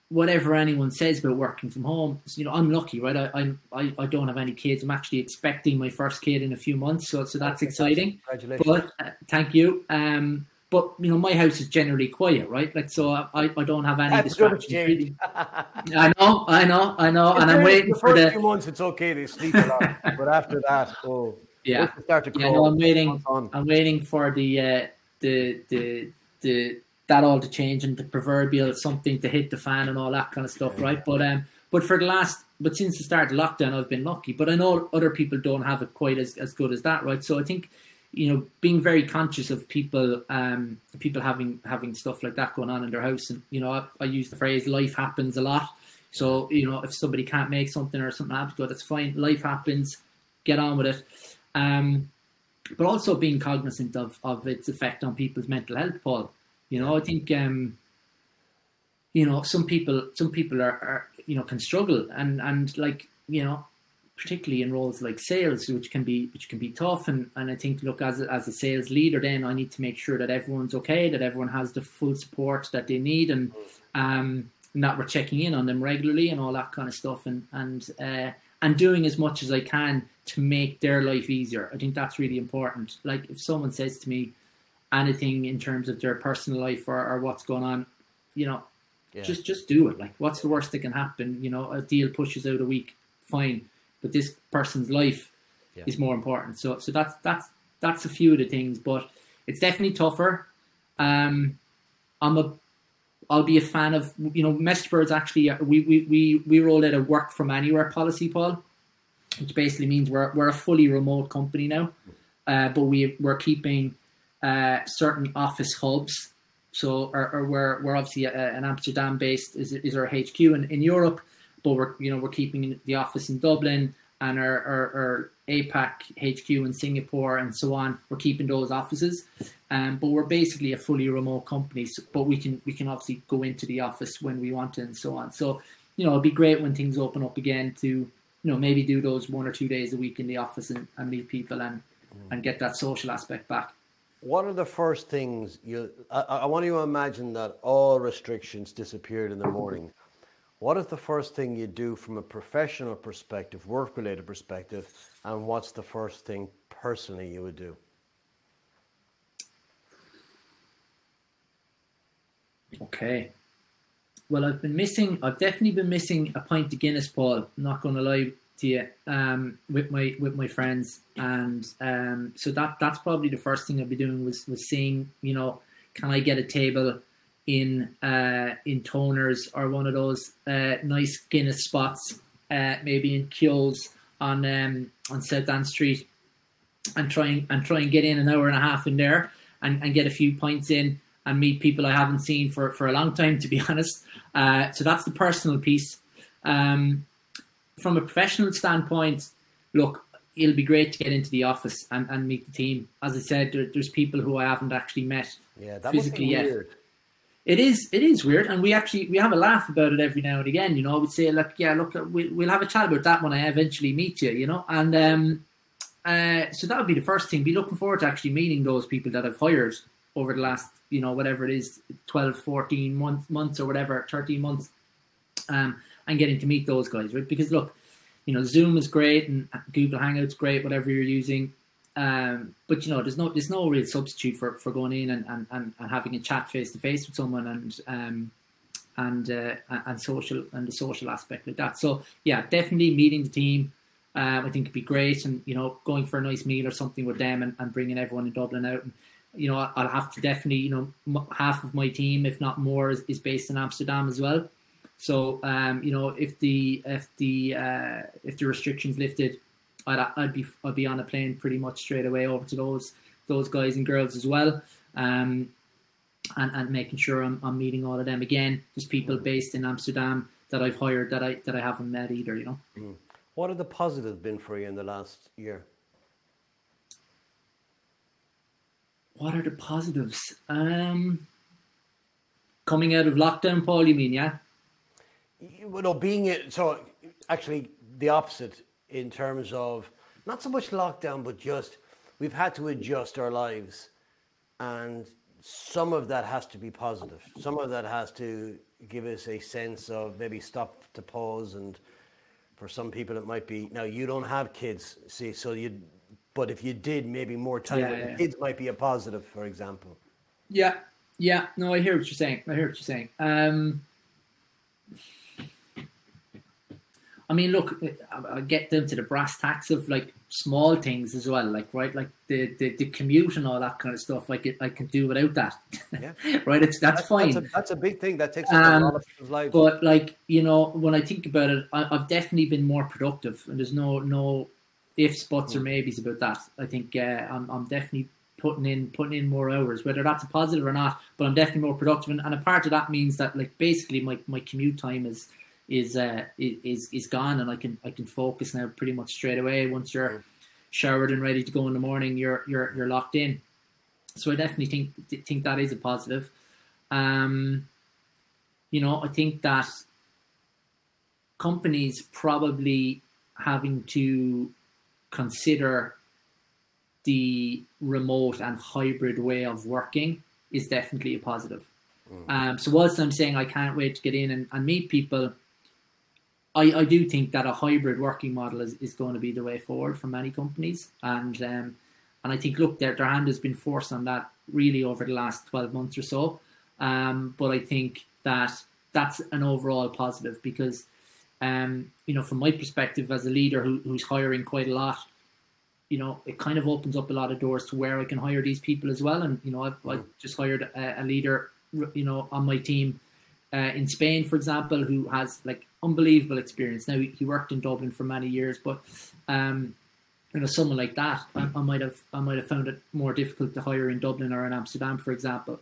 whatever anyone says about working from home, you know, I'm lucky, right? I, I'm, I, I don't have any kids. I'm actually expecting my first kid in a few months, so so that's exciting. Congratulations! But uh, thank you. Um, but you know, my house is generally quiet, right? Like, so I, I don't have any that's distractions. I know, I know, I know, and I'm waiting the for the few months. It's okay to sleep a lot, but after that, oh, yeah, start to yeah, no, I'm waiting. I'm waiting for the uh, the the the that all to change and the proverbial something to hit the fan and all that kind of stuff, right? But um, but for the last, but since the start of lockdown, I've been lucky. But I know other people don't have it quite as, as good as that, right? So I think you know being very conscious of people um people having having stuff like that going on in their house and you know I, I use the phrase life happens a lot so you know if somebody can't make something or something happens good that's fine life happens get on with it um but also being cognizant of of its effect on people's mental health paul you know, I think um, you know some people some people are, are you know can struggle and and like you know particularly in roles like sales, which can be which can be tough. And, and I think, look, as a, as a sales leader, then I need to make sure that everyone's okay, that everyone has the full support that they need, and um, and that we're checking in on them regularly and all that kind of stuff, and and uh, and doing as much as I can to make their life easier. I think that's really important. Like if someone says to me, anything in terms of their personal life or, or what's going on, you know, yeah. just just do it. Like, what's the worst that can happen? You know, a deal pushes out a week, fine, but this person's life yeah. is more important. So, so that's that's that's a few of the things, but it's definitely tougher. Um, I'm a I'll be a fan of you know MessageBird's actually uh, we we we we rolled out a work from anywhere policy, Paul, which basically means we're we're a fully remote company now, uh, but we we're keeping uh, certain office hubs. So, or, or we're, we're obviously a, an Amsterdam based is, is our HQ in, in Europe, but we're you know we're keeping the office in Dublin and our, our, our APAC HQ in Singapore and so on. We're keeping those offices, um, but we're basically a fully remote company. So, but we can we can obviously go into the office when we want to and so on. So you know it'd be great when things open up again to you know maybe do those one or two days a week in the office and, and meet people and and get that social aspect back. What are the first things you? I, I want you to imagine that all restrictions disappeared in the morning. What is the first thing you do from a professional perspective, work related perspective, and what's the first thing personally you would do? Okay. Well, I've been missing. I've definitely been missing a pint of Guinness, Paul. I'm not going to lie to you. Um, with my with my friends, and um, so that that's probably the first thing I'd be doing was was seeing, you know, can I get a table in uh, in Toners or one of those uh, nice Guinness spots, uh, maybe in Keogh's on um, on South Anne Street, and try and, and try and get in an hour and a half in there and, and get a few points in and meet people I haven't seen for, for a long time, to be honest. Uh, so that's the personal piece. Um, from a professional standpoint, look, it'll be great to get into the office and, and meet the team. As I said, there, there's people who I haven't actually met Yeah, that physically yet. weird. It is. It is weird, and we actually we have a laugh about it every now and again. You know, we'd say, "Look, yeah, look, we'll, we'll have a chat about that when I eventually meet you." You know, and um, uh, so that would be the first thing. Be looking forward to actually meeting those people that I've hired over the last, you know, whatever it is, 12, 14 months, months or whatever, thirteen months, um, and getting to meet those guys, right? Because look, you know, Zoom is great and Google Hangouts great, whatever you're using. Um, but you know, there's no there's no real substitute for, for going in and, and, and, and having a chat face to face with someone and um, and uh, and social and the social aspect like that. So yeah, definitely meeting the team. Um, I think it'd be great, and you know, going for a nice meal or something with them, and, and bringing everyone in Dublin out. And, you know, I'll have to definitely, you know, half of my team, if not more, is, is based in Amsterdam as well. So, um, you know, if the if the uh, if the restrictions lifted, I'd, I'd be I'd be on a plane pretty much straight away over to those those guys and girls as well, um, and and making sure I'm, I'm meeting all of them again. There's people based in Amsterdam that I've hired that I that I haven't met either. You know. What have the positives been for you in the last year? What are the positives? Um, coming out of lockdown, Paul. You mean yeah? You know, being it, so actually the opposite in terms of not so much lockdown, but just we've had to adjust our lives, and some of that has to be positive. Some of that has to give us a sense of maybe stop to pause, and for some people it might be now you don't have kids, see, so you, but if you did, maybe more time Yeah, with yeah. kids might be a positive, for example. Yeah, yeah. No, I hear what you're saying. I hear what you're saying. Um, I mean, look, I- get down to the brass tacks of like small things as well, like right, like the, the, the commute and all that kind of stuff. I can I can do without that, Yeah. right? It's that's, fine. That's a, that's a big thing that takes up Um, a lot of people's lives. But like you know, when I think about it, I, I've definitely been more productive, and there's no no ifs, buts, or maybes about that. I think uh, I'm I'm definitely putting in putting in more hours, whether that's a positive or not. But I'm definitely more productive, and, and a part of that means that like basically my, my commute time is is uh is is gone, and I can I can focus now pretty much straight away. Once you're showered and ready to go in the morning, you're you're you're locked in. So I definitely think think that is a positive. Um, you know, I think that companies probably having to consider the remote and hybrid way of working is definitely a positive. Um, so whilst I'm saying I can't wait to get in and, and meet people, I, I do think that a hybrid working model is, is going to be the way forward for many companies. And um, and I think look, their, their hand has been forced on that really over the last 12 months or so. Um, but I think that that's an overall positive because, um, you know, from my perspective as a leader who, who's hiring quite a lot, you know, it kind of opens up a lot of doors to where I can hire these people as well. And, you know, I've, I've just hired a, a leader, you know, on my team uh, in Spain, for example, who has like unbelievable experience. Now, he, worked in Dublin for many years, but, um, you know, someone like that, I, I might have, I might have found it more difficult to hire in Dublin or in Amsterdam, for example.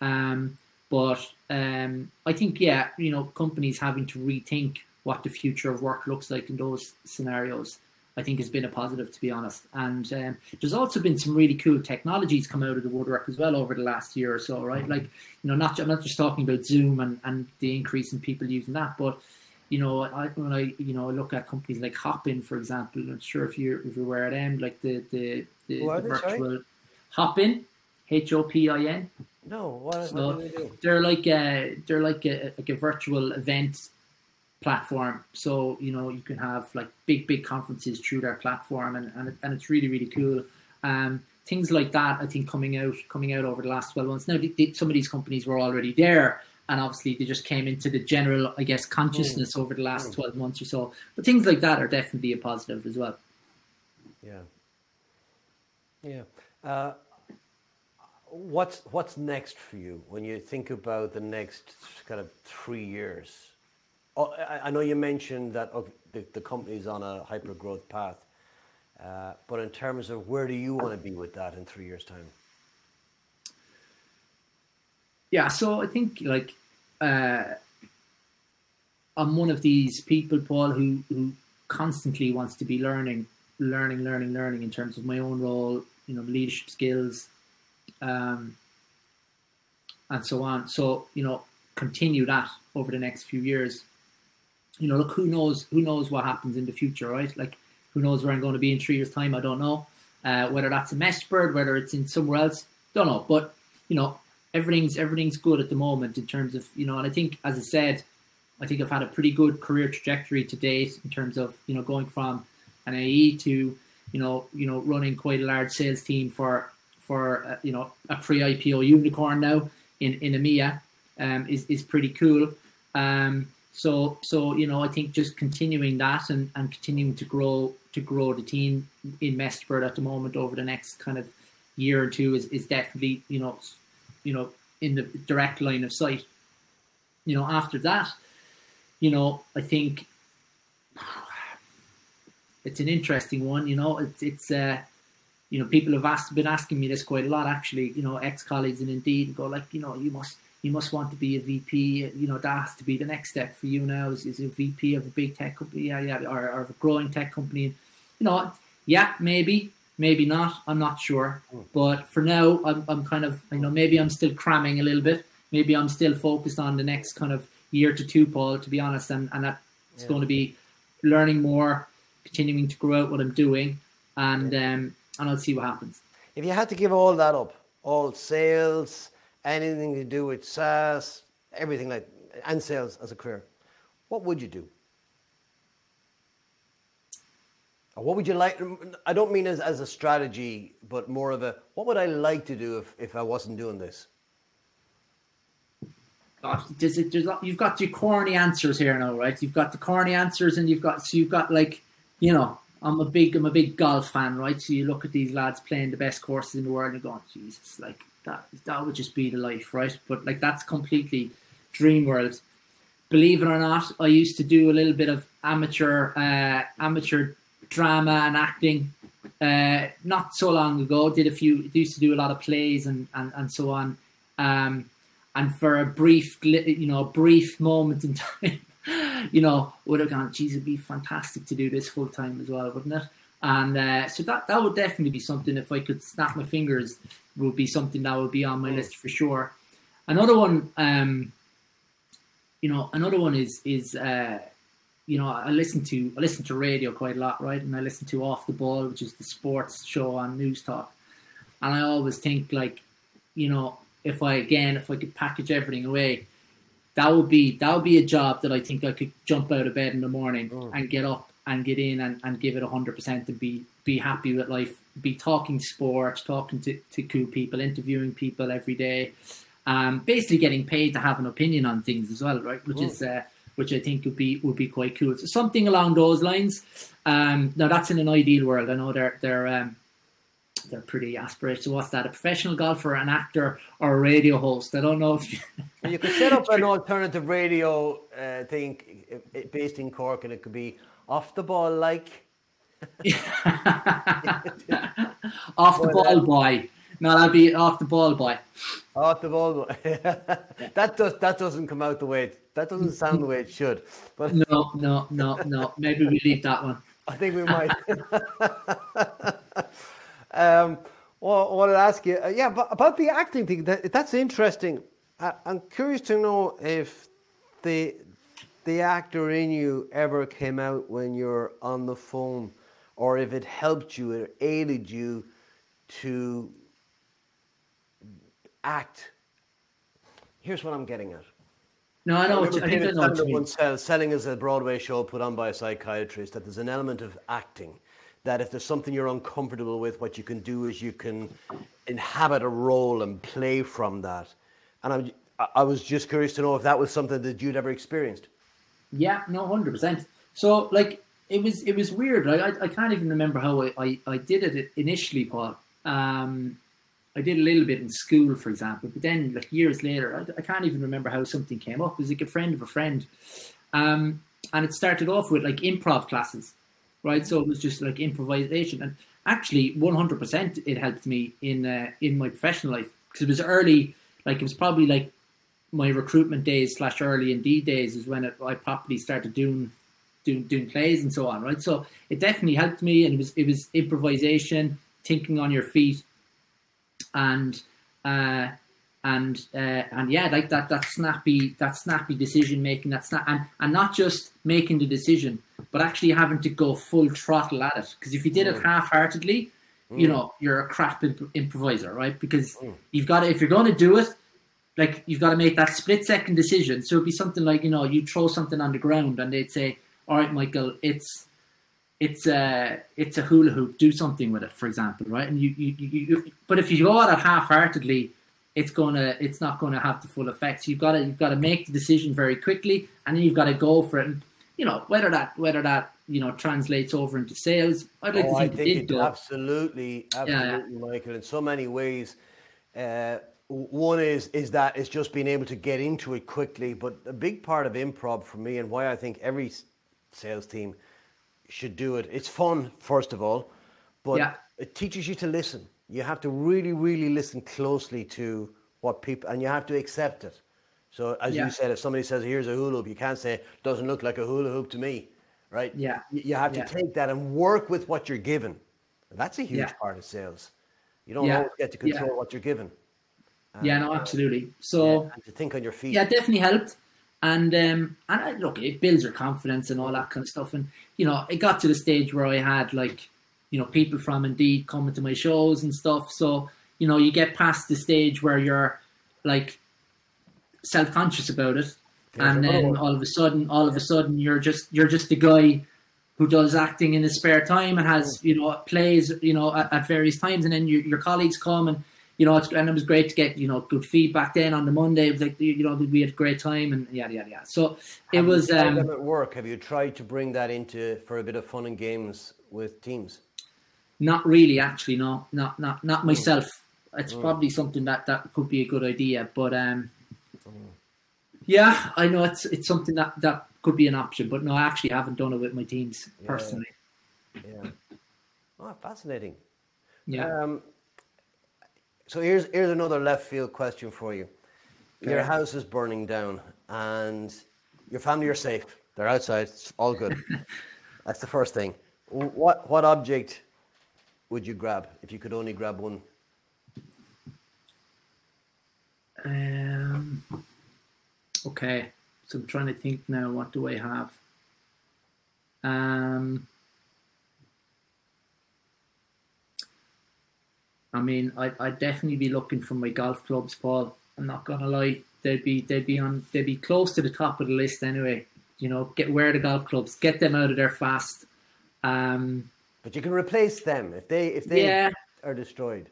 Um, but um, I think, yeah, you know, companies having to rethink what the future of work looks like in those scenarios I think has been a positive, to be honest. And um, there's also been some really cool technologies come out of the woodwork as well over the last year or so, right? Like, you know, not I'm not just talking about Zoom and, and the increase in people using that, but you know, I, when I you know look at companies like Hopin, for example, I'm not sure if you're if you're aware of them, like the the, the, the virtual Hopin, H O P I N. No, what, so what do they do? They're like a they're like a like a virtual event platform. So you know you can have like big big conferences through their platform, and and, and it's really really cool. Um, things like that, I think coming out coming out over the last twelve months. Now, some of these companies were already there, and obviously they just came into the general, I guess, consciousness mm. over the last mm. twelve months or so. But things like that are definitely a positive as well. Yeah. Yeah. Uh, what's what's next for you when you think about the next kind of three years? Oh, I know you mentioned that the, the company's on a hyper growth path, uh, but in terms of where do you want to be with that in three years' time? Yeah, so I think like uh, I'm one of these people, Paul, who who constantly wants to be learning, learning, learning, learning in terms of my own role, you know, leadership skills, um, and so on. So you know, continue that over the next few years you know, look, who knows? Who knows what happens in the future, right? Like, who knows where I'm going to be in three years' time? I don't know. Uh, whether that's in MessageBird, whether it's in somewhere else, don't know. But you know, everything's everything's good at the moment in terms of you know. And I think, as I said, I think I've had a pretty good career trajectory to date in terms of you know going from an AE to you know you know running quite a large sales team for for uh, you know a pre-IPO unicorn now in in EMEA um, is is pretty cool. Um, so, so you know, I think just continuing that and, and continuing to grow to grow the team in MessageBird at the moment over the next kind of year or two is, is definitely you know, you know, in the direct line of sight. You know, after that, you know, I think it's an interesting one. You know, it's it's uh, you know, people have asked been asking me this quite a lot actually. You know, ex colleagues and Indeed go like, you know, you must you must want to be a VP. You know, that has to be the next step for you now is, is a VP of a big tech company, yeah, yeah, or, or of a growing tech company. You know, yeah, maybe, maybe not. I'm not sure. Hmm. But for now, I'm, I'm kind of, you know, maybe I'm still cramming a little bit. Maybe I'm still focused on the next kind of year to two, Paul, to be honest. And, and that's yeah. going to be learning more, continuing to grow out what I'm doing, and um, and I'll see what happens. If you had to give all that up, all sales, anything to do with SaaS, everything like and sales as a career, what would you do? Or what would you like? I don't mean as, as a strategy, but more of a what would I like to do if, if I wasn't doing this? You've got your corny answers here now, right? You've got the corny answers, and you've got so you've got like, you know, I'm a big I'm a big golf fan, right? So you look at these lads playing the best courses in the world and you're going, Jesus, like that that would just be the life, right? But like that's completely dream world. Believe it or not, I used to do a little bit of amateur uh, amateur drama and acting uh, not so long ago. Did a few used to do a lot of plays and and, and so on. Um, and for a brief, you know, a brief moment in time, you know, would have gone, geez, it'd be fantastic to do this full time as well, wouldn't it? And uh, so that that would definitely be something if I could snap my fingers would be something that would be on my list for sure. Another one, um, you know, another one is is uh, you know I listen to I listen to radio quite a lot, right? And I listen to Off the Ball, which is the sports show on Newstalk. and I always think like, you know, if I again if I could package everything away, that would be that would be a job that I think I could jump out of bed in the morning oh. and get up and get in and, and give it hundred percent and be be happy with life, be talking sports, talking to, to cool people, interviewing people every day, um, basically getting paid to have an opinion on things as well, right? Which is uh, which I think would be would be quite cool. So something along those lines. Um, now that's in an ideal world. I know they're they're um, they're pretty aspirational. So what's that? A professional golfer, an actor, or a radio host? I don't know if you, could set up an alternative radio uh, thing based in Cork, and it could be off the ball like. off the ball boy. No, that'd be off the ball boy. Off the ball boy. that does that doesn't come out the way it, that doesn't sound the way it should. But no, no, no, no. Maybe we leave that one. I think we might. um, well, what I'd ask you, uh, yeah, but about the acting thing, that, that's interesting. I, I'm curious to know if the the actor in you ever came out when you're on the phone, or if it helped you, it aided you to act. Here's what I'm getting at. No, I know. What you, I think I know what you mean. Said, selling is a Broadway show put on by a psychiatrist. That there's an element of acting. That if there's something you're uncomfortable with, what you can do is you can inhabit a role and play from that. And I'm, I was just curious to know if that was something that you'd ever experienced. Yeah, no, hundred percent. So like it was, it was weird. I, I can't even remember how I, I, I did it initially, Paul. Um, I did a little bit in school, for example, but then like years later, I, I can't even remember how something came up. It was like a friend of a friend, um, and it started off with like improv classes, right? So it was just like improvisation, and actually, one hundred percent, it helped me in uh, in my professional life because it was early. Like it was probably like my recruitment days slash early Indeed days is when it, I properly started doing doing doing plays and so on, right? So it definitely helped me, and it was it was improvisation, thinking on your feet and uh, and uh, and yeah, like that that snappy that snappy decision making, that snap and and not just making the decision, but actually having to go full throttle at it. Because if you did mm. it half heartedly, mm. you know you're a crap imp- improviser, right? Because mm. you've got to if you're going to do it. Like you've got to make that split second decision. So it'd be something like you know you throw something on the ground and they'd say, "All right, Michael, it's it's a it's a hula hoop. Do something with it, for example, right? And you you, you, you but if you go at it half-heartedly, it's gonna it's not gonna have the full effect. So you've got to you've got to make the decision very quickly, and then you've got to go for it. And you know whether that whether that you know translates over into sales. I'd like oh, to think, I think it, it did absolutely, absolutely, yeah, yeah. Michael. In so many ways. Uh, one is is that it's just being able to get into it quickly, but a big part of improv for me and why I think every sales team should do it. It's fun, first of all, but yeah. it teaches you to listen. You have to really, really listen closely to what people, and you have to accept it. So, as yeah. you said, if somebody says, "Here's a hula hoop," you can't say, "Doesn't look like a hula hoop to me," right? Yeah. You have to yeah. take that and work with what you're given. That's a huge part of sales. You don't always get to control what you're given. yeah, no, absolutely. So to think on your feet. Yeah, definitely helped. And um, and I, look, it builds your confidence and all that kind of stuff. And you know, it got to the stage where I had like, you know, people from Indeed coming to my shows and stuff. So you know, you get past the stage where you're like self conscious about it, and then all of a sudden, all of a sudden, you're just you're just the guy who does acting in his spare time and has you know plays you know at, at various times, and then you, your colleagues come and you know, it's, and it was great to get, you know, good feedback then on the Monday. It was like, you know, we had a great time and yada, yada, yada. So it Have was. Um, at work, have you tried to bring that into for a bit of fun and games with teams? Not really, actually, no, not, not, not hmm. myself. Mm. It's mm. probably something that, that could be a good idea, but, um, mm. yeah, I know it's, it's something that, that could be an option, but no, I actually haven't done it with my teams yeah. personally. Yeah. Oh, fascinating. Yeah. Um, so here's here's another left field question for you. Your house is burning down, and your family are safe. They're outside. It's all good. That's the first thing. What what object would you grab if you could only grab one? Um. Okay, so I'm trying to think now. What do I have? Um. I mean, I'd, I'd definitely be looking for my golf clubs, Paul. I'm not gonna lie, they'd be they'd be on they'd be close to the top of the list anyway. You know, get where the golf clubs, get them out of there fast. Um, but you can replace them if they if they yeah. are destroyed.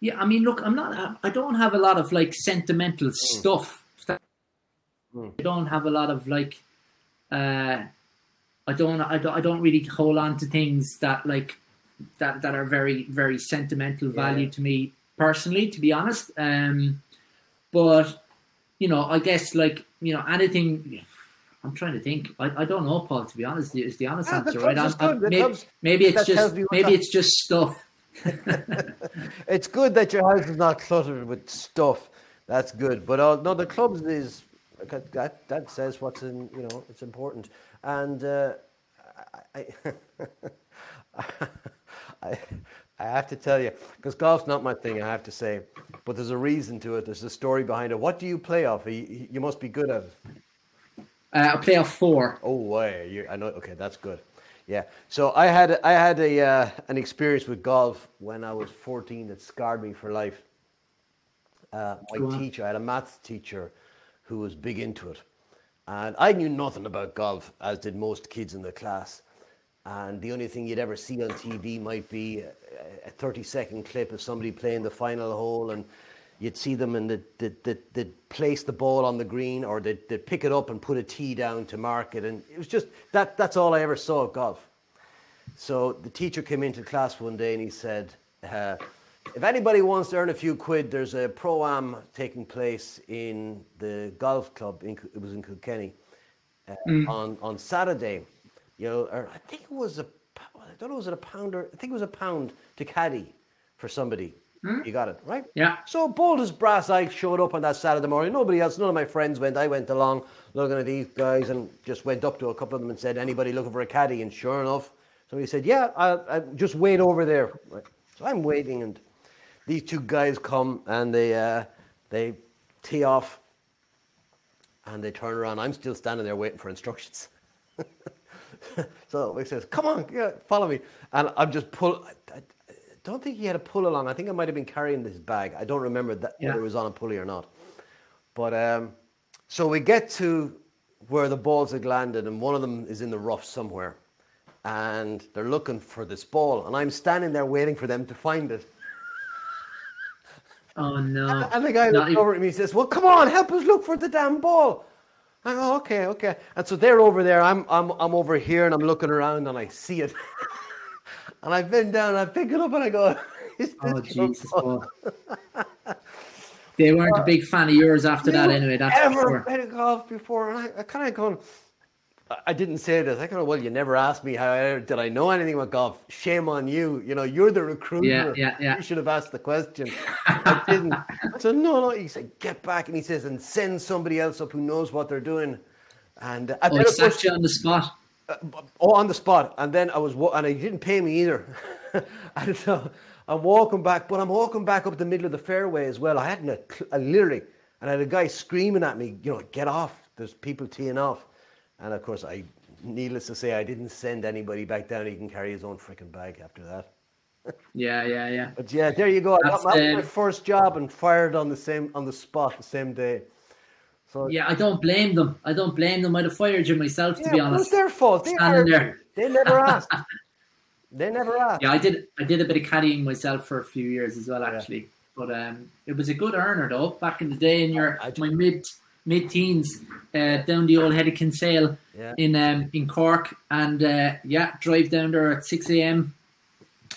Yeah, I mean, look, I'm not. I don't have a lot of like sentimental mm. stuff. Mm. I don't have a lot of like. Uh, I don't. I don't. I don't really hold on to things that like that that are very very sentimental value yeah. to me personally, to be honest. Um, but you know, I guess like you know anything. I'm trying to think. I, I don't know, Paul. To be honest, is the honest yeah, answer, right? I'm, I'm, maybe, maybe it's just maybe it's just stuff. it's good that your house is not cluttered with stuff. That's good. But uh, no, the clubs is that that says what's in. You know, it's important. And uh, I, I, I have to tell you, because golf's not my thing, I have to say, but there's a reason to it. There's a story behind it. What do you play off? You, you must be good at it. Uh, I play off four. Oh, why? You, I know. Okay, that's good. Yeah. So I had I had a uh, an experience with golf when I was 14 that scarred me for life. Uh, my teacher, I had a maths teacher who was big into it, and I knew nothing about golf, as did most kids in the class. And the only thing you'd ever see on TV might be a, a 30 second clip of somebody playing the final hole and you'd see them and they'd, they'd, they'd, place the ball on the green or they'd, they'd, pick it up and put a tee down to mark it. And it was just that, that's all I ever saw of golf. So the teacher came into class one day and he said, uh, if anybody wants to earn a few quid, there's a pro am taking place in the golf club. In, it was in Kilkenny uh, mm. on on Saturday. You know, or I think it was a, I don't know, was it a pound or I think it was a pound to caddy for somebody. Mm. You got it, right? Yeah. So bold as brass, I showed up on that Saturday morning. Nobody else, none of my friends went. I went along looking at these guys and just went up to a couple of them and said, anybody looking for a caddy? And sure enough, somebody said, yeah, I, I just wait over there. So I'm waiting and these two guys come and they, uh, they tee off and they turn around. I'm still standing there waiting for instructions. so he says, come on, yeah, follow me. And I'm just pull. I, I, don't think he had a pull along. I think I might have been carrying this bag. I don't remember that yeah. whether it was on a pulley or not. But um, so we get to where the balls had landed, and one of them is in the rough somewhere, and they're looking for this ball, and I'm standing there waiting for them to find it. Oh no! And, the guy looks over at me and says, "Well, come on, help us look for the damn ball." I go, "Okay, okay." And so they're over there. I'm I'm I'm over here, and I'm looking around, and I see it. And I bend down and I pick it up and I go, Oh, Jesus. they weren't a uh, big fan of yours after that anyway. That's ever sure. played golf before. And I, I kind of going, I didn't say this. I of, well, you never asked me how I, did I know anything about golf. Shame on you. You know, you're the recruiter. Yeah, yeah, yeah. You should have asked the question. I didn't. So no, no. He said, get back. And he says, and send somebody else up who knows what they're doing. And I oh, he sat you on the spot. Uh, oh, on the spot. And then I was, and he didn't pay me either. and so I'm walking back, but I'm walking back up the middle of the fairway as well. I hadn't a, a literally, and I had a guy screaming at me, you know, get off. There's people teeing off. And of course, I, needless to say, I didn't send anybody back down. He can carry his own freaking bag after that. yeah, yeah, yeah. But yeah, there you go. I got my, my first job and fired on the same on the spot the same day. So yeah, I don't blame them. I don't blame them. I'd have fired you myself, yeah, to be honest. It's their fault. They, there. they never asked. they never asked. Yeah, I did. I did a bit of caddying myself for a few years as well, actually. Yeah. But um, it was a good earner though. Back in the day, in your my mid mid teens, uh, down the old head Kinsale yeah. in um, in Cork, and uh, yeah, drive down there at six a.m.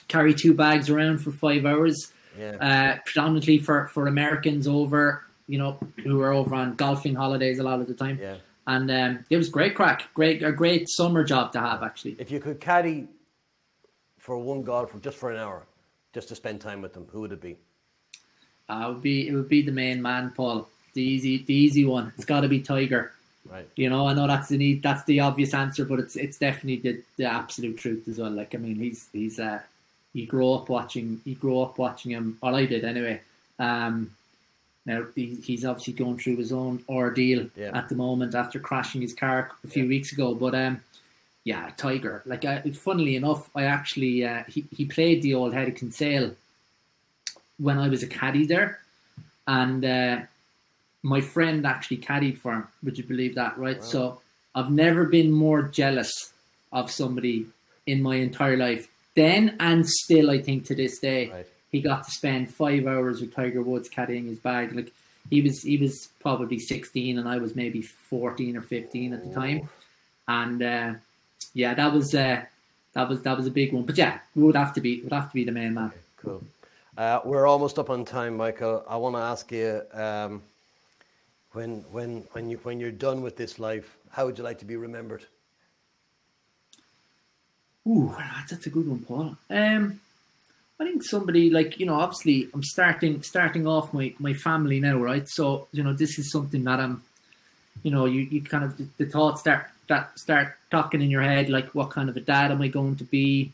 Carry two bags around for five hours. Yeah. Uh, predominantly for, for Americans over you know, who were over on golfing holidays a lot of the time. Yeah. And um, it was great crack, great a great summer job to have actually. If you could caddy for one golfer just for an hour, just to spend time with them, who would it be? Uh, it would be it would be the main man, Paul. The easy the easy one. It's got to be Tiger. Right. You know, I know that's the that's the obvious answer, but it's it's definitely the, the absolute truth as well. Like I mean, he's he's uh he grew up watching he grew up watching him. Or I did anyway. Um, now he's obviously going through his own ordeal yeah. at the moment after crashing his car a few yeah. weeks ago. But um, yeah, Tiger. Like, I, funnily enough, I actually uh, he he played the Old Head of Kinsale when I was a caddy there, and uh, my friend actually caddied for him. Would you believe that? Right. Wow. So I've never been more jealous of somebody in my entire life. Then and still, I think to this day. Right he got to spend five hours with Tiger Woods carrying his bag. Like he was, he was probably sixteen, and I was maybe fourteen or fifteen at the time. And uh, yeah, that was uh, that was that was a big one. But yeah, would have to be would have to be the main man. Okay, cool. Uh, we're almost up on time, Michael. I want to ask you um, when when when you when you're done with this life, how would you like to be remembered? Ooh, that's a good one, Paul. Um, I think somebody like you know, obviously, I'm starting starting off my my family now, right? So you know, this is something that I'm, you know, you, you kind of the, the thoughts start that start talking in your head like what kind of a dad am I going to be,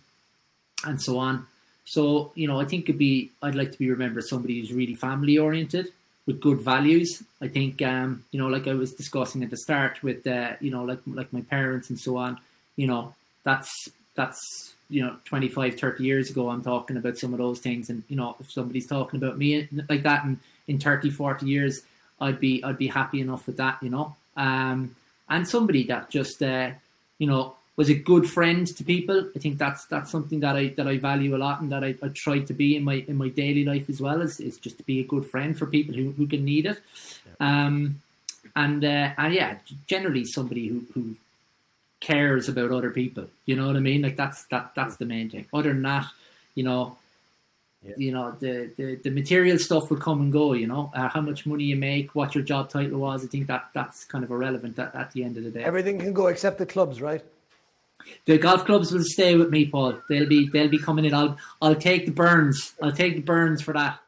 and so on. So you know, I think it'd be I'd like to be remembered as somebody who's really family oriented with good values. I think um, you know, like I was discussing at the start with uh, you know, like like my parents and so on. You know, that's that's you know 25 30 years ago i'm talking about some of those things and you know if somebody's talking about me like that in, in 30 40 years i'd be i'd be happy enough with that you know um, and somebody that just uh, you know was a good friend to people i think that's that's something that i that i value a lot and that i, I try to be in my in my daily life as well is, is just to be a good friend for people who, who can need it yeah. um, and uh, and yeah generally somebody who who cares about other people. You know what I mean? Like that's that that's the main thing. Other than that, you know, yeah. you know the, the the material stuff will come and go. You know, uh, how much money you make, what your job title was. I think that that's kind of irrelevant at, at the end of the day. Everything can go except the clubs, right? The golf clubs will stay with me, Paul. They'll be they'll be coming in. I'll I'll take the burns. I'll take the burns for that.